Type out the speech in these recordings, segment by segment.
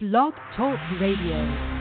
Blog Talk Radio.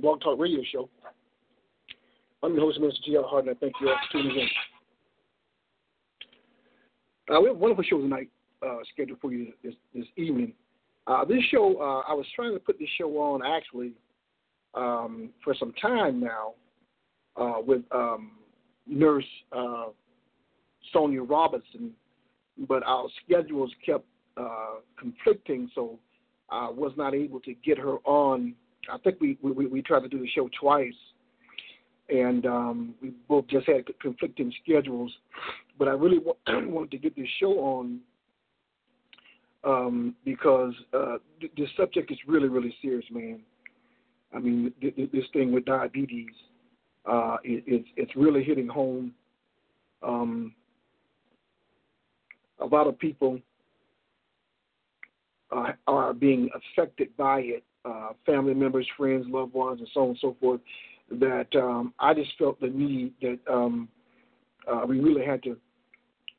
Blog Talk Radio Show. I'm your host, Minister G.L. Harden. I thank you all for tuning in. Uh, we have a wonderful show tonight uh, scheduled for you this, this evening. Uh, this show, uh, I was trying to put this show on actually um, for some time now uh, with um, nurse uh, Sonia Robinson, but our schedules kept conflicting, so I was not able to get her on I think we, we, we tried to do the show twice, and um, we both just had conflicting schedules. But I really wanted to get this show on um, because uh, th- this subject is really, really serious, man. I mean, th- th- this thing with diabetes, uh, it, it's it's really hitting home. Um, a lot of people uh, are being affected by it uh, family members, friends, loved ones, and so on and so forth, that um, I just felt the need that um, uh, we really had to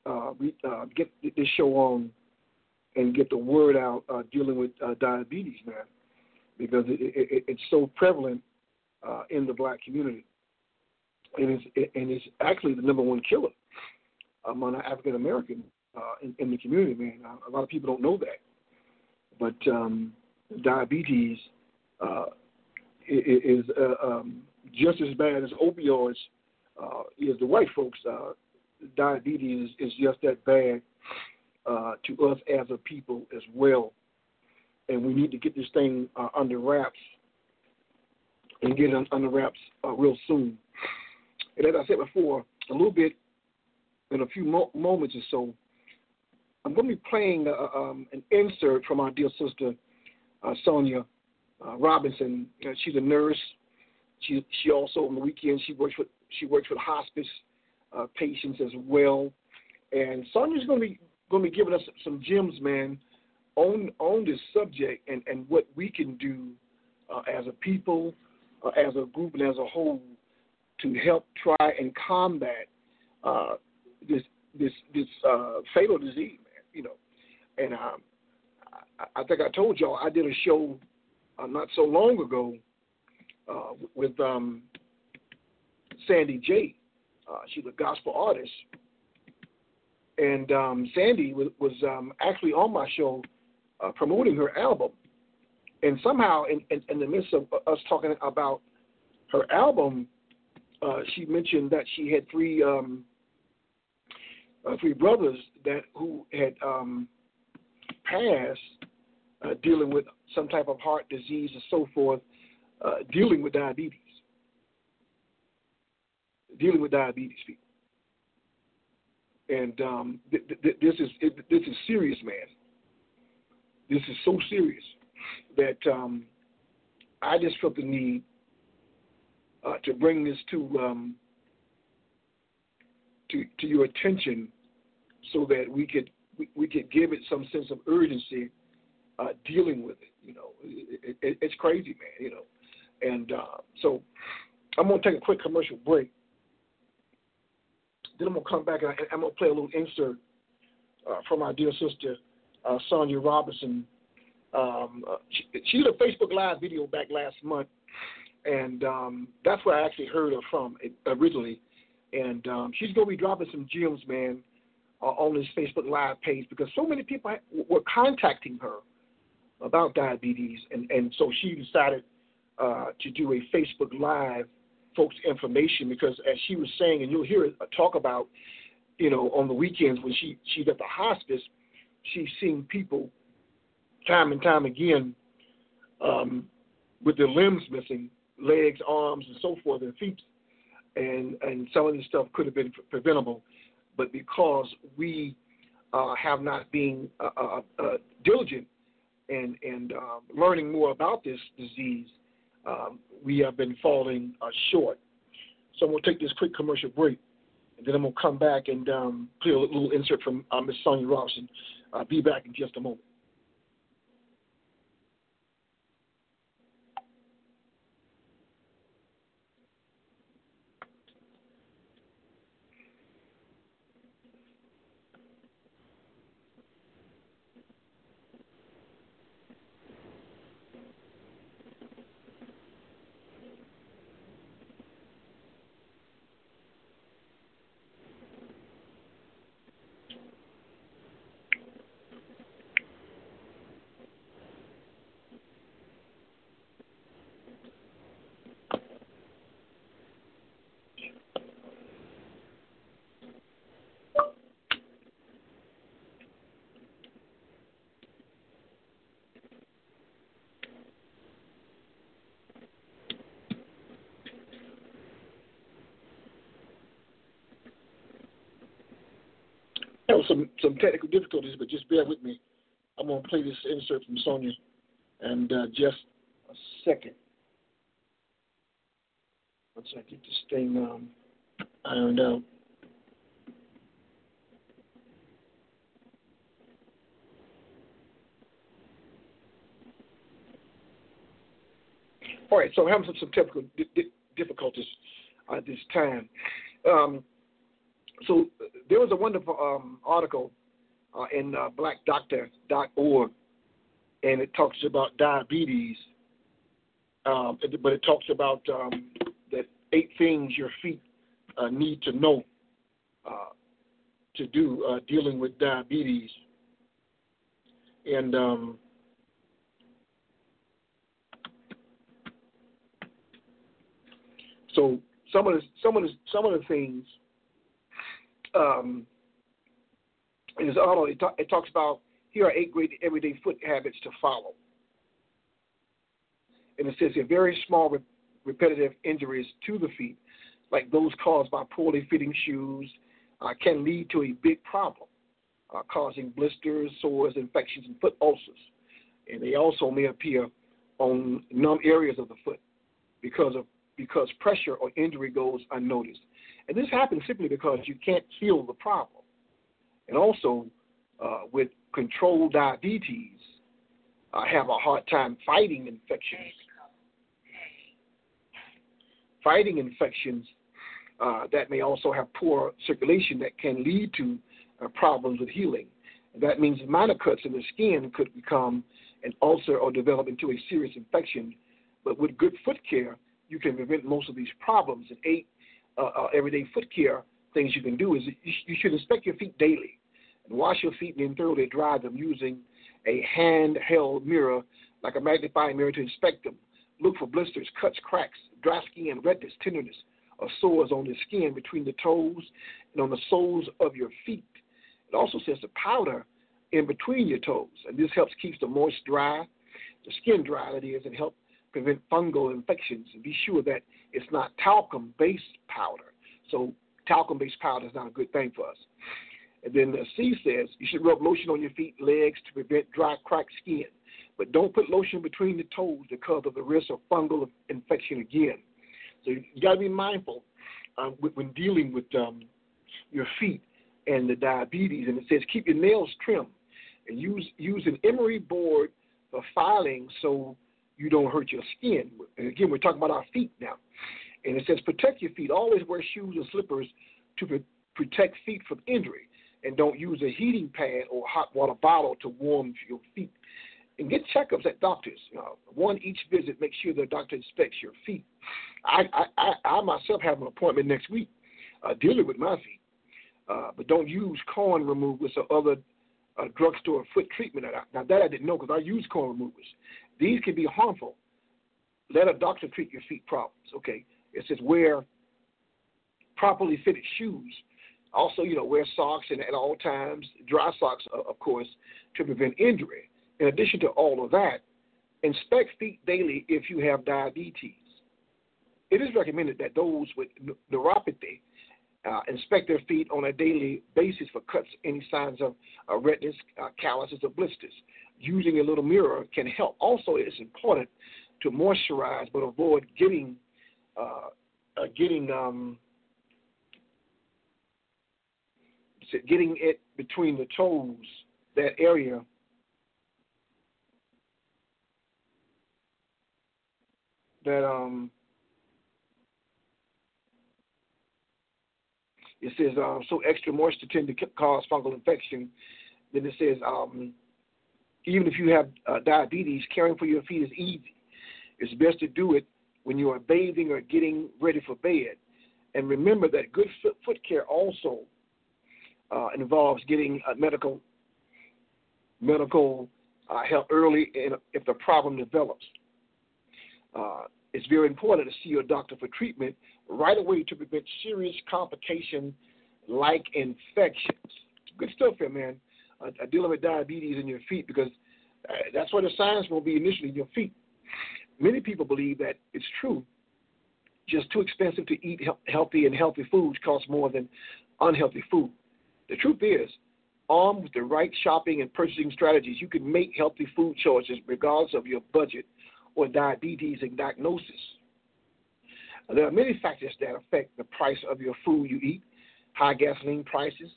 uh, re- uh, get this show on and get the word out uh, dealing with uh, diabetes, man, because it, it, it's so prevalent uh, in the black community, and it's it, and it's actually the number one killer among African American uh, in, in the community, man. A lot of people don't know that, but um, diabetes uh, is uh, um, just as bad as opioids uh, is the white folks. Uh, diabetes is, just that bad uh, to us as a people as well. And we need to get this thing uh, under wraps and get it under wraps uh, real soon. And as I said before, a little bit in a few mo- moments or so, I'm going to be playing uh, um, an insert from our dear sister uh, Sonia uh, Robinson. She's a nurse. She she also on the weekends she works with she works with hospice uh, patients as well. And Sonia's going to be going to be giving us some gems, man, on on this subject and and what we can do uh, as a people, uh, as a group, and as a whole to help try and combat uh, this this this uh, fatal disease, man. You know, and um, I think I told y'all I did a show uh, not so long ago uh, with um, Sandy J. Uh, she's a gospel artist, and um, Sandy was, was um, actually on my show uh, promoting her album. And somehow, in, in, in, the midst of us talking about her album, uh, she mentioned that she had three um, uh, three brothers that who had um, passed uh, dealing with some type of heart disease and so forth, uh, dealing with diabetes. Dealing with diabetes, people. And um, th- th- this is it, this is serious, man. This is so serious that um, I just felt the need uh, to bring this to um, to to your attention, so that we could we, we could give it some sense of urgency uh, dealing with it. You know, it, it, it's crazy, man. You know, and uh, so I'm gonna take a quick commercial break. Then I'm gonna come back and I, am gonna play a little insert uh, from our dear sister uh, Sonia Robinson. Um, uh, she, she, did a Facebook Live video back last month, and um, that's where I actually heard her from originally. And um, she's gonna be dropping some gems, man, uh, on this Facebook Live page because so many people were contacting her about diabetes, and and so she decided uh, to do a Facebook Live, folks, information because as she was saying, and you'll hear her talk about, you know, on the weekends when she she's at the hospice, she's seeing people time and time again um, with their limbs missing, legs, arms, and so forth, and feet, and and some of this stuff could have been preventable, but because we uh, have not been uh, uh, uh diligent and and um, learning more about this disease, um, we have been falling uh, short. So I'm to take this quick commercial break, and then I'm going to come back and um, play a little insert from uh, Ms. Sonia Robinson. I'll be back in just a moment. Some some technical difficulties, but just bear with me. I'm gonna play this insert from Sonia, and uh, just a second. Once I get this thing um, ironed out. All right, so I'm having some, some technical difficulties at this time. Um, so there was a wonderful um, article uh, in uh, blackdoctor.org, and it talks about diabetes, um, but it talks about um, eight things your feet uh, need to know uh, to do uh, dealing with diabetes. And um, so some of the some of the some of the things um, in his it, talk, it talks about here are eight great everyday foot habits to follow. And it says here very small re- repetitive injuries to the feet, like those caused by poorly fitting shoes, uh, can lead to a big problem, uh, causing blisters, sores, infections, and foot ulcers. And they also may appear on numb areas of the foot because of because pressure or injury goes unnoticed. And this happens simply because you can't heal the problem. And also, uh, with controlled diabetes, I have a hard time fighting infections. Fighting infections uh, that may also have poor circulation that can lead to uh, problems with healing. That means minor cuts in the skin could become an ulcer or develop into a serious infection. But with good foot care, you can prevent most of these problems. And eight uh, uh, everyday foot care things you can do is you should inspect your feet daily and wash your feet and then thoroughly dry them using a handheld mirror like a magnifying mirror to inspect them. Look for blisters, cuts, cracks, dry skin, redness, tenderness, or sores on the skin between the toes and on the soles of your feet. It also says to powder in between your toes, and this helps keep the moist dry, the skin dry, that is, and help prevent fungal infections. And be sure that it's not talcum based powder. So, talcum based powder is not a good thing for us. And then the C says you should rub lotion on your feet, legs to prevent dry, cracked skin. But don't put lotion between the toes because of the risk of fungal infection again. So you got to be mindful um, when dealing with um, your feet and the diabetes. And it says keep your nails trimmed and use use an emery board for filing so you don't hurt your skin. And again, we're talking about our feet now. And it says protect your feet. Always wear shoes and slippers to protect feet from injury. And don't use a heating pad or hot water bottle to warm your feet. And get checkups at doctors. You know, one each visit. Make sure the doctor inspects your feet. I I, I, I myself have an appointment next week uh, dealing with my feet. Uh, but don't use corn removers or other uh, drugstore foot treatment. Now that I didn't know because I use corn removers. These can be harmful let a doctor treat your feet problems. Okay, it says wear properly fitted shoes. Also, you know, wear socks and at all times, dry socks, of course, to prevent injury. In addition to all of that, inspect feet daily if you have diabetes. It is recommended that those with neuropathy uh, inspect their feet on a daily basis for cuts, any signs of uh, redness, uh, calluses, or blisters. Using a little mirror can help. Also, it's important to moisturize, but avoid getting uh, uh, getting um, getting it between the toes, that area. That um It says um, so extra moisture tend to cause fungal infection. Then it says um, even if you have uh, diabetes, caring for your feet is easy. It's best to do it when you are bathing or getting ready for bed. And remember that good foot, foot care also uh, involves getting uh, medical medical uh, help early in, if the problem develops. It's very important to see your doctor for treatment right away to prevent serious complications like infections. Good stuff here, man. Uh, uh, dealing with diabetes in your feet because uh, that's where the signs will be initially in your feet. Many people believe that it's true. Just too expensive to eat he- healthy and healthy foods costs more than unhealthy food. The truth is, armed with the right shopping and purchasing strategies, you can make healthy food choices regardless of your budget or diabetes and diagnosis. There are many factors that affect the price of your food you eat high gasoline prices,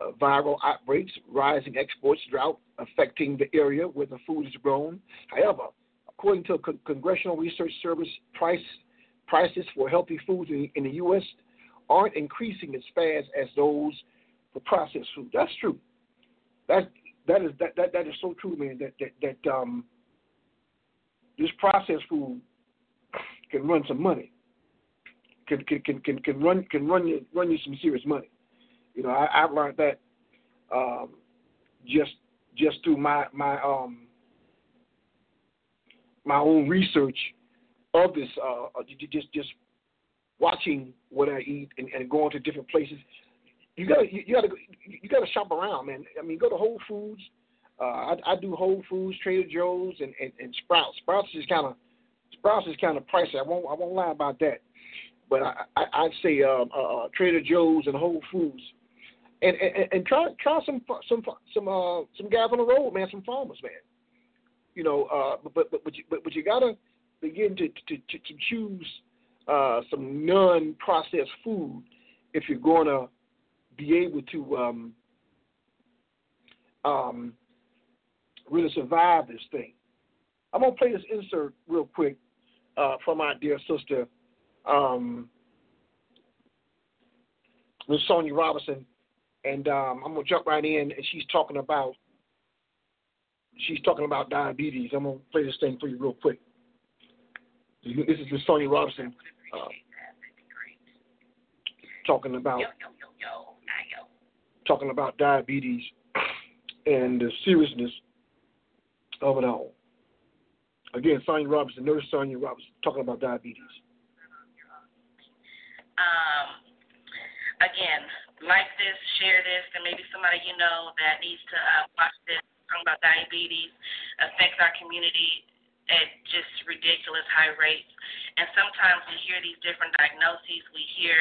uh, viral outbreaks, rising exports, drought affecting the area where the food is grown. However, according to Con- Congressional Research Service, price, prices for healthy foods in, in the U.S. aren't increasing as fast as those for processed food. That's true. That that is that, that, that is so true, man. That that that um this processed food can run some money. Can can can can, can run can run you run you some serious money. You know, I, I've learned that um, just just through my my um my own research of this. Uh, uh just just watching what I eat and, and going to different places. You gotta you, you gotta you gotta shop around, man. I mean, go to Whole Foods uh, I, I do Whole Foods, Trader Joe's, and, and, and Sprouts. Sprouts is kind of Sprouts is kind of pricey. I won't I won't lie about that. But I, I I'd say um, uh, uh, Trader Joe's and Whole Foods, and and, and try try some some some uh, some guys on the road, man, some farmers, man. You know, uh, but but but you, but, but you gotta begin to to to, to choose uh, some non-processed food if you're gonna be able to um, um, really survive this thing. I'm gonna play this insert real quick uh, from our dear sister, um, Miss Sonia Robinson, and um, I'm gonna jump right in, and she's talking about she's talking about diabetes. I'm gonna play this thing for you real quick. This is Miss Sonia Robinson uh, talking about talking about diabetes and the seriousness of it all. Again, Sonia Robinson, Nurse Sonia Robinson, talking about diabetes. Um, again, like this, share this, and maybe somebody you know that needs to uh, watch this. Talking about diabetes affects our community at just ridiculous high rates. And sometimes we hear these different diagnoses. We hear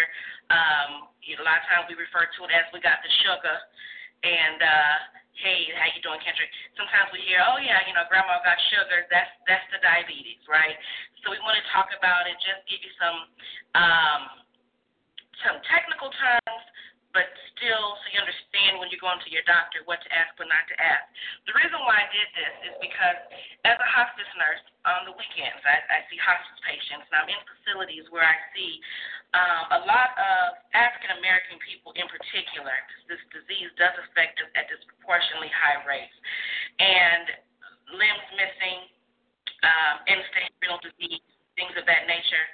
um, a lot of times we refer to it as we got the sugar, and uh, hey, how you doing, Kendrick? Sometimes we hear, oh yeah, you know, grandma got sugar. That's that's the diabetes, right? So we want to talk about it, just give you some um, some technical terms, but still so you understand when you're going to your doctor what to ask, but not to ask. The reason why I did this is because as a hospice nurse on the weekends, I, I see hospice patients, and I'm in facilities where I see um, a lot of African American people in particular, this disease does affect them at disproportionately high rates, and limbs missing, um, end-stage renal disease, things of that nature.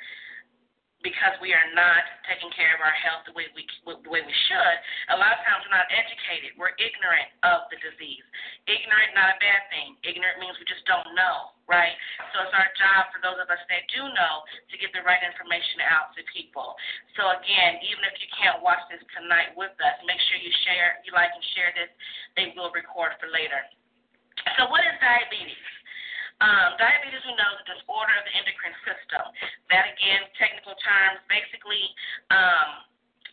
Because we are not taking care of our health the way we the way we should. A lot of times we're not educated. We're ignorant of the disease. Ignorant not a bad thing. Ignorant means we just don't know, right? So it's our job for those of us that do know to get the right information out to people. So again, even if you can't watch this tonight with us, make sure you share, you like and share this. They will record for later. So what is diabetes? Um, diabetes, we know, is a disorder of the endocrine system. That, again, technical terms, basically, um,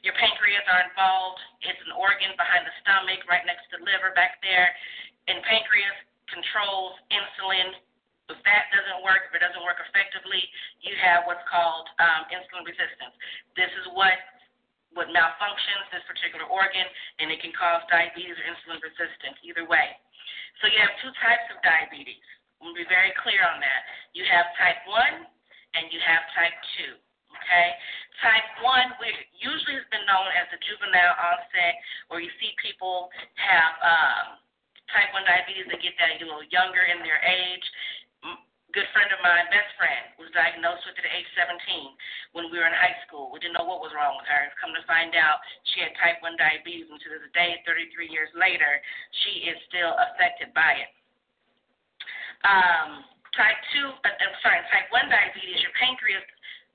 your pancreas are involved. It's an organ behind the stomach, right next to the liver back there. And pancreas controls insulin. If that doesn't work, if it doesn't work effectively, you have what's called um, insulin resistance. This is what what malfunctions this particular organ, and it can cause diabetes or insulin resistance. Either way. So you have two types of diabetes. We'll be very clear on that. You have type 1 and you have type 2. Okay? Type 1 which usually has been known as the juvenile onset, where you see people have um, type 1 diabetes, they get that a little younger in their age. Good friend of mine, best friend, was diagnosed with it at age 17 when we were in high school. We didn't know what was wrong with her. Come to find out, she had type 1 diabetes, and to this day, 33 years later, she is still affected by it. Um, type 2, uh, I'm sorry, type 1 diabetes, your pancreas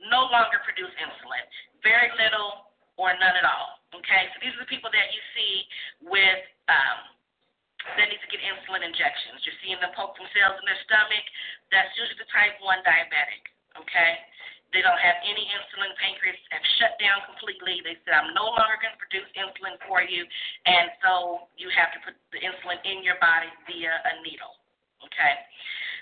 no longer produce insulin. Very little or none at all. Okay, so these are the people that you see with um, that need to get insulin injections. You're seeing them poke themselves in their stomach. That's usually the type 1 diabetic. Okay, they don't have any insulin. Pancreas have shut down completely. They said, I'm no longer going to produce insulin for you, and so you have to put the insulin in your body via a needle. Okay.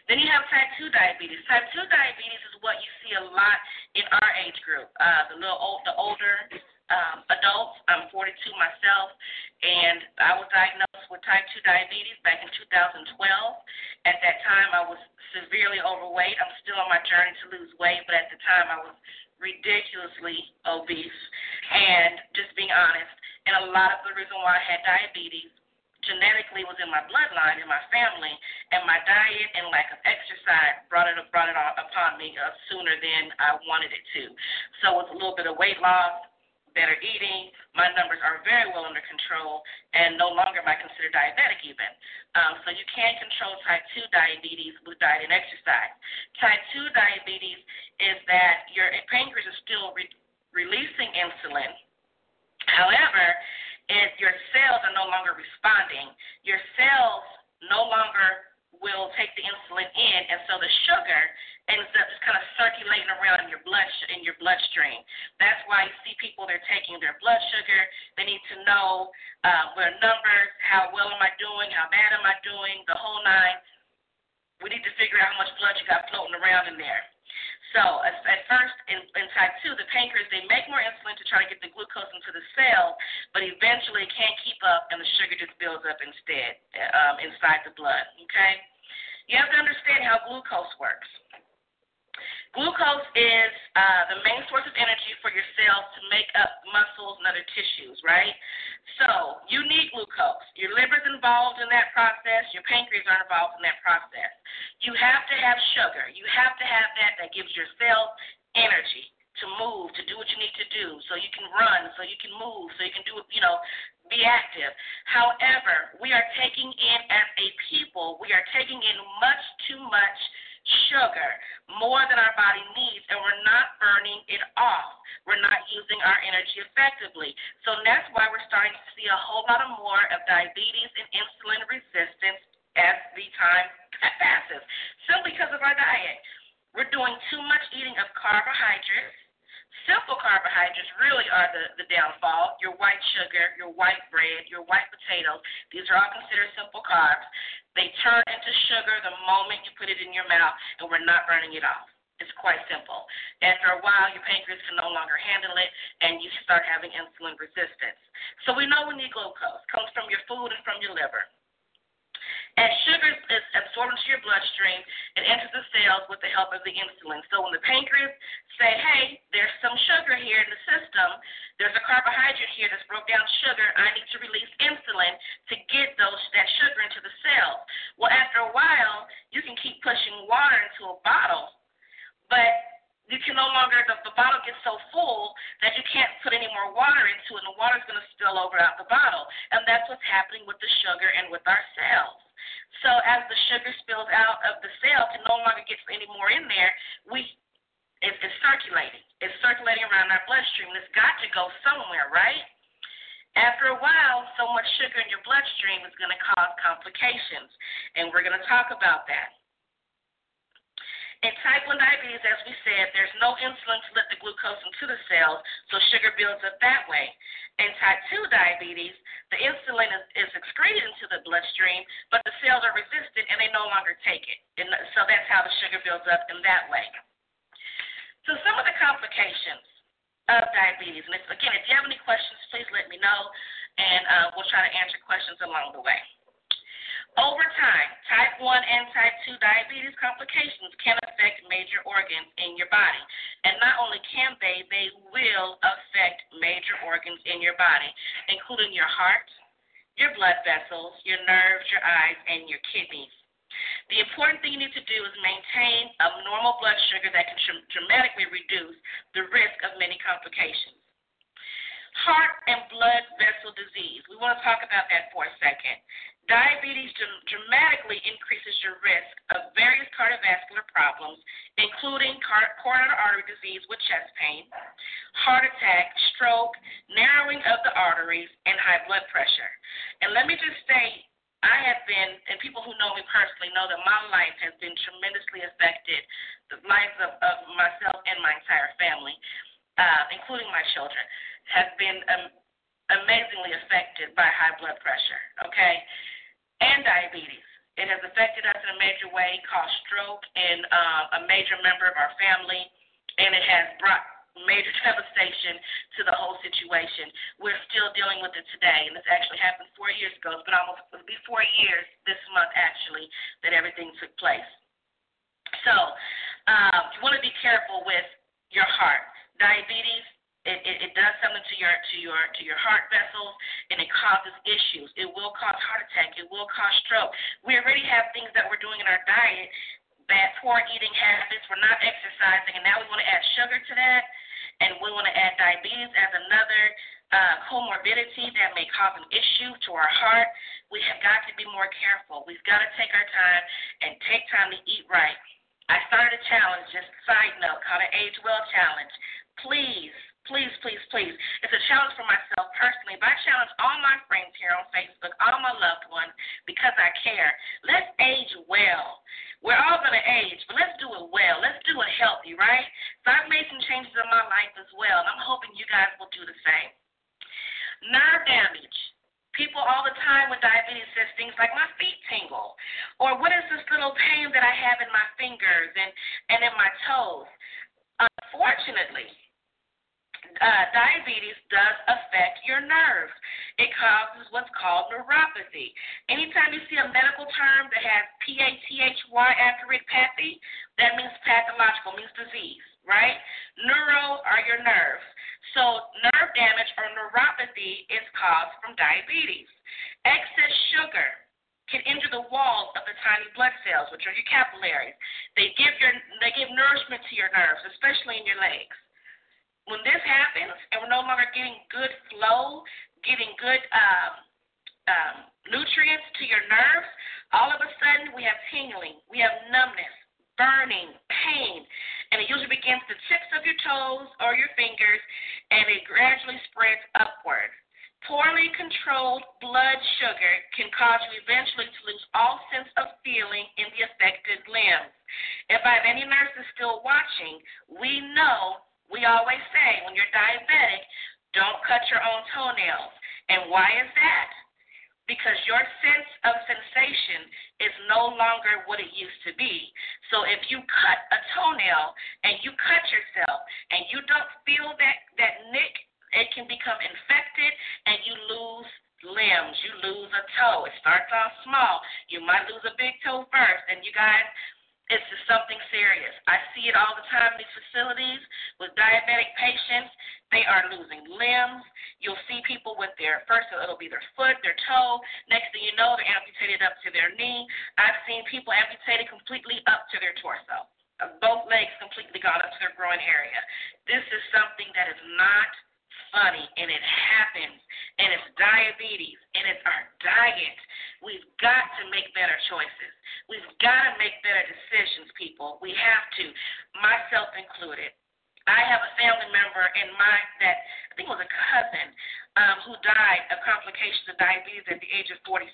Then you have type 2 diabetes. Type 2 diabetes is what you see a lot in our age group, uh, the little old, the older um, adults. I'm 42 myself, and I was diagnosed with type 2 diabetes back in 2012. At that time, I was severely overweight. I'm still on my journey to lose weight, but at the time, I was ridiculously obese. And just being honest, and a lot of the reason why I had diabetes genetically was in my bloodline in my family, and my diet and lack of exercise brought it brought it upon me uh, sooner than I wanted it to. So with a little bit of weight loss, better eating, my numbers are very well under control, and no longer am I considered diabetic even. Um, so you can control type 2 diabetes with diet and exercise. Type 2 diabetes is that your pancreas is still re- releasing insulin. However, if your cells are no longer responding, your cells no longer will take the insulin in, and so the sugar ends up just kind of circulating around in your blood in your bloodstream. That's why you see people they're taking their blood sugar. They need to know uh, their numbers, how well am I doing, how bad am I doing, the whole nine. We need to figure out how much blood you got floating around in there. So at, at first, in, in type 2, the pancreas, they make more insulin to try to get the glucose into the cell, but eventually it can't keep up and the sugar just builds up instead um, inside the blood, okay? You have to understand how glucose works. Glucose is uh, the main source of energy for your cells to make up muscles and other tissues, right? So you need glucose. Your liver's involved in that process. Your pancreas are involved in that process. You have to have sugar. You have to have that that gives your cells energy to move, to do what you need to do, so you can run, so you can move, so you can do, you know, be active. However, we are taking in as a people, we are taking in much too much sugar, more than our body needs, and we're not burning it off. We're not using our energy effectively. So that's why we're starting to see a whole lot of more of diabetes and insulin resistance as the time passes, simply because of our diet. We're doing too much eating of carbohydrates Simple carbohydrates really are the, the downfall. Your white sugar, your white bread, your white potatoes, these are all considered simple carbs. They turn into sugar the moment you put it in your mouth, and we're not burning it off. It's quite simple. After a while, your pancreas can no longer handle it, and you start having insulin resistance. So we know we need glucose. It comes from your food and from your liver. As sugar is absorbed into your bloodstream, it enters the cells with the help of the insulin. So when the pancreas say, hey, here in the system, there's a carbohydrate here that's broke down sugar, I need to release insulin to get those that sugar into the cells. Well, after a while, you can keep pushing water into a bottle, but you can no longer the, the bottle gets so full that you can't put any more water into it, and the water's going to spill over out the bottle. And that's what's happening with the sugar and with our cells. So as the sugar spills out of the cell can no longer get any more in there, we it's, it's circulating. It's circulating around our bloodstream. And it's got to go somewhere, right? After a while, so much sugar in your bloodstream is going to cause complications, and we're going to talk about that. In type 1 diabetes, as we said, there's no insulin to let the glucose into the cells, so sugar builds up that way. In type 2 diabetes, the insulin is, is excreted into the bloodstream, but the cells are resistant and they no longer take it. And so that's how the sugar builds up in that way. So some of the complications of diabetes. And if, again, if you have any questions, please let me know, and uh, we'll try to answer questions along the way. Over time, type 1 and type 2 diabetes complications can affect major organs in your body. And not only can they, they will affect major organs in your body, including your heart, your blood vessels, your nerves, your eyes, and your kidneys. The important thing you need to do is maintain a normal blood sugar that can dramatically reduce the risk of many complications. Heart and blood vessel disease. We want to talk about that for a second. Diabetes dramatically increases your risk of various cardiovascular problems, including coronary artery disease with chest pain, heart attack, stroke, narrowing of the arteries, and high blood pressure. And let me just say, I have been, and people who know me personally know that my life has been tremendously affected, the lives of, of myself and my entire family, uh, including my children, have been um, amazingly affected by high blood pressure, okay, and diabetes. It has affected us in a major way, caused stroke in uh, a major member of our family, and it has brought major devastation to the whole situation. We're still dealing with it today, and this actually happened four years ago. It's been almost it'll be four years this month actually that everything took place. So um, you want to be careful with your heart. Diabetes it, it, it does something to your to your to your heart vessels and it causes issues. It will cause heart attack. It will cause stroke. We already have things that we're doing in our diet, bad poor eating habits. We're not exercising, and now we want to add sugar to that and we want to add diabetes as another uh, comorbidity that may cause an issue to our heart, we have got to be more careful. We've got to take our time and take time to eat right. I started a challenge, just side note, called an Age Well Challenge. Please, please, please, please. It's a challenge for myself personally, but I challenge all my friends here on Facebook, all my loved ones, because I care. Let's age well. We're all going to age, but let's do it well. Let's do it healthy, right? So I've made some changes in my life as well, and I'm hoping you guys will do the same. Nerve damage. People all the time with diabetes says things like my feet tingle, or what is this little pain that I have in my fingers and and in my toes? Unfortunately, uh, diabetes does affect your nerves. It causes what's called neuropathy. Anytime you see a medical term that has P A T H Y after it, pathy, that means pathological, means disease, right? Neuro are your nerves. So nerve damage or neuropathy is caused from diabetes. Excess sugar can injure the walls of the tiny blood cells, which are your capillaries. They give your they give nourishment to your nerves, especially in your legs when this happens and we're no longer getting good flow, getting good um, um, nutrients to your nerves, all of a sudden we have tingling, we have numbness, burning, pain, and it usually begins at the tips of your toes or your fingers, and it gradually spreads upward. Poorly controlled blood sugar can cause you eventually to lose all sense of feeling in the affected limbs. If I have any nurses still watching, we know we always say when you're diabetic, don't cut your own toenails. And why is that? Because your sense of sensation is no longer what it used to be. So if you cut a toenail and you cut yourself and you don't feel that, that nick, it can become infected and you lose limbs. You lose a toe. It starts off small. You might lose a big toe first. And you guys, it's something serious. I see it all the time in these facilities with diabetic patients. They are losing limbs. You'll see people with their first it'll be their foot, their toe. Next thing you know, they're amputated up to their knee. I've seen people amputated completely up to their torso. both legs completely gone up to their groin area. This is something that is not funny and it happens and it's diabetes and it's our diet. We've got to make better choices. We've got to make better decisions, people. We have to, myself included. I have a family member in my that I think was a cousin um, who died of complications of diabetes at the age of 46.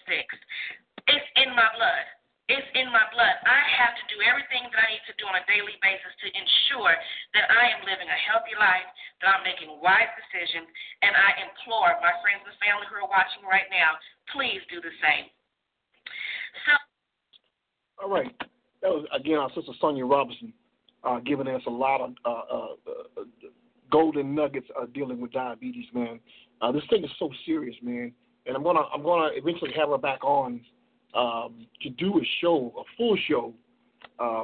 It's in my blood. It's in my blood. I have to do everything that I need to do on a daily basis to ensure that I am living a healthy life, that I'm making wise decisions, and I implore my friends and family who are watching right now, please do the same. All right. That was again our sister Sonia Robinson uh, giving us a lot of uh, uh, uh golden nuggets uh, dealing with diabetes, man. Uh, this thing is so serious, man, and I'm gonna I'm gonna eventually have her back on um, to do a show, a full show,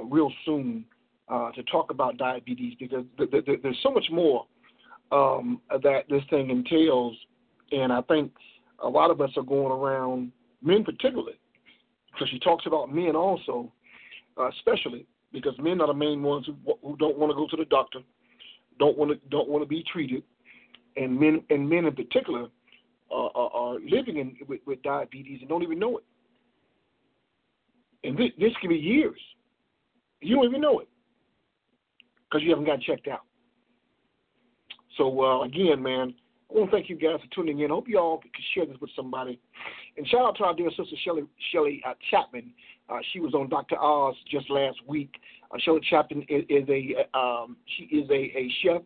real soon to talk about diabetes because th- th- th- there's so much more um, that this thing entails, and I think a lot of us are going around, men particularly, because she talks about men also, especially because men are the main ones who, who don't want to go to the doctor, don't want to don't want to be treated, and men and men in particular are, are, are living in with, with diabetes and don't even know it. And this, this can be years. You don't even know it because you haven't got checked out. So uh, again, man, I want to thank you guys for tuning in. I hope you all can share this with somebody. And shout out to our dear sister Shelly, uh, Chapman. Uh, she was on Dr. Oz just last week. Uh, Shelly Chapman is, is a um, she is a, a chef.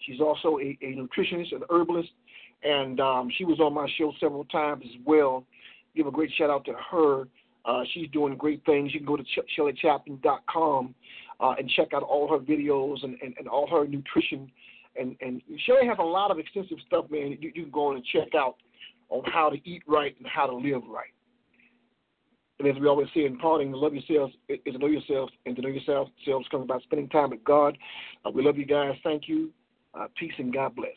She's also a, a nutritionist, and herbalist, and um, she was on my show several times as well. Give a great shout out to her. Uh, she's doing great things. You can go to ch- shellychapman.com uh, and check out all her videos and, and, and all her nutrition and and Shelly has a lot of extensive stuff, man. You, you can go on and check out on how to eat right and how to live right. And as we always say in parting, to love yourselves is to know yourselves, and to know yourselves comes about spending time with God. Uh, we love you guys. Thank you. Uh, peace and God bless.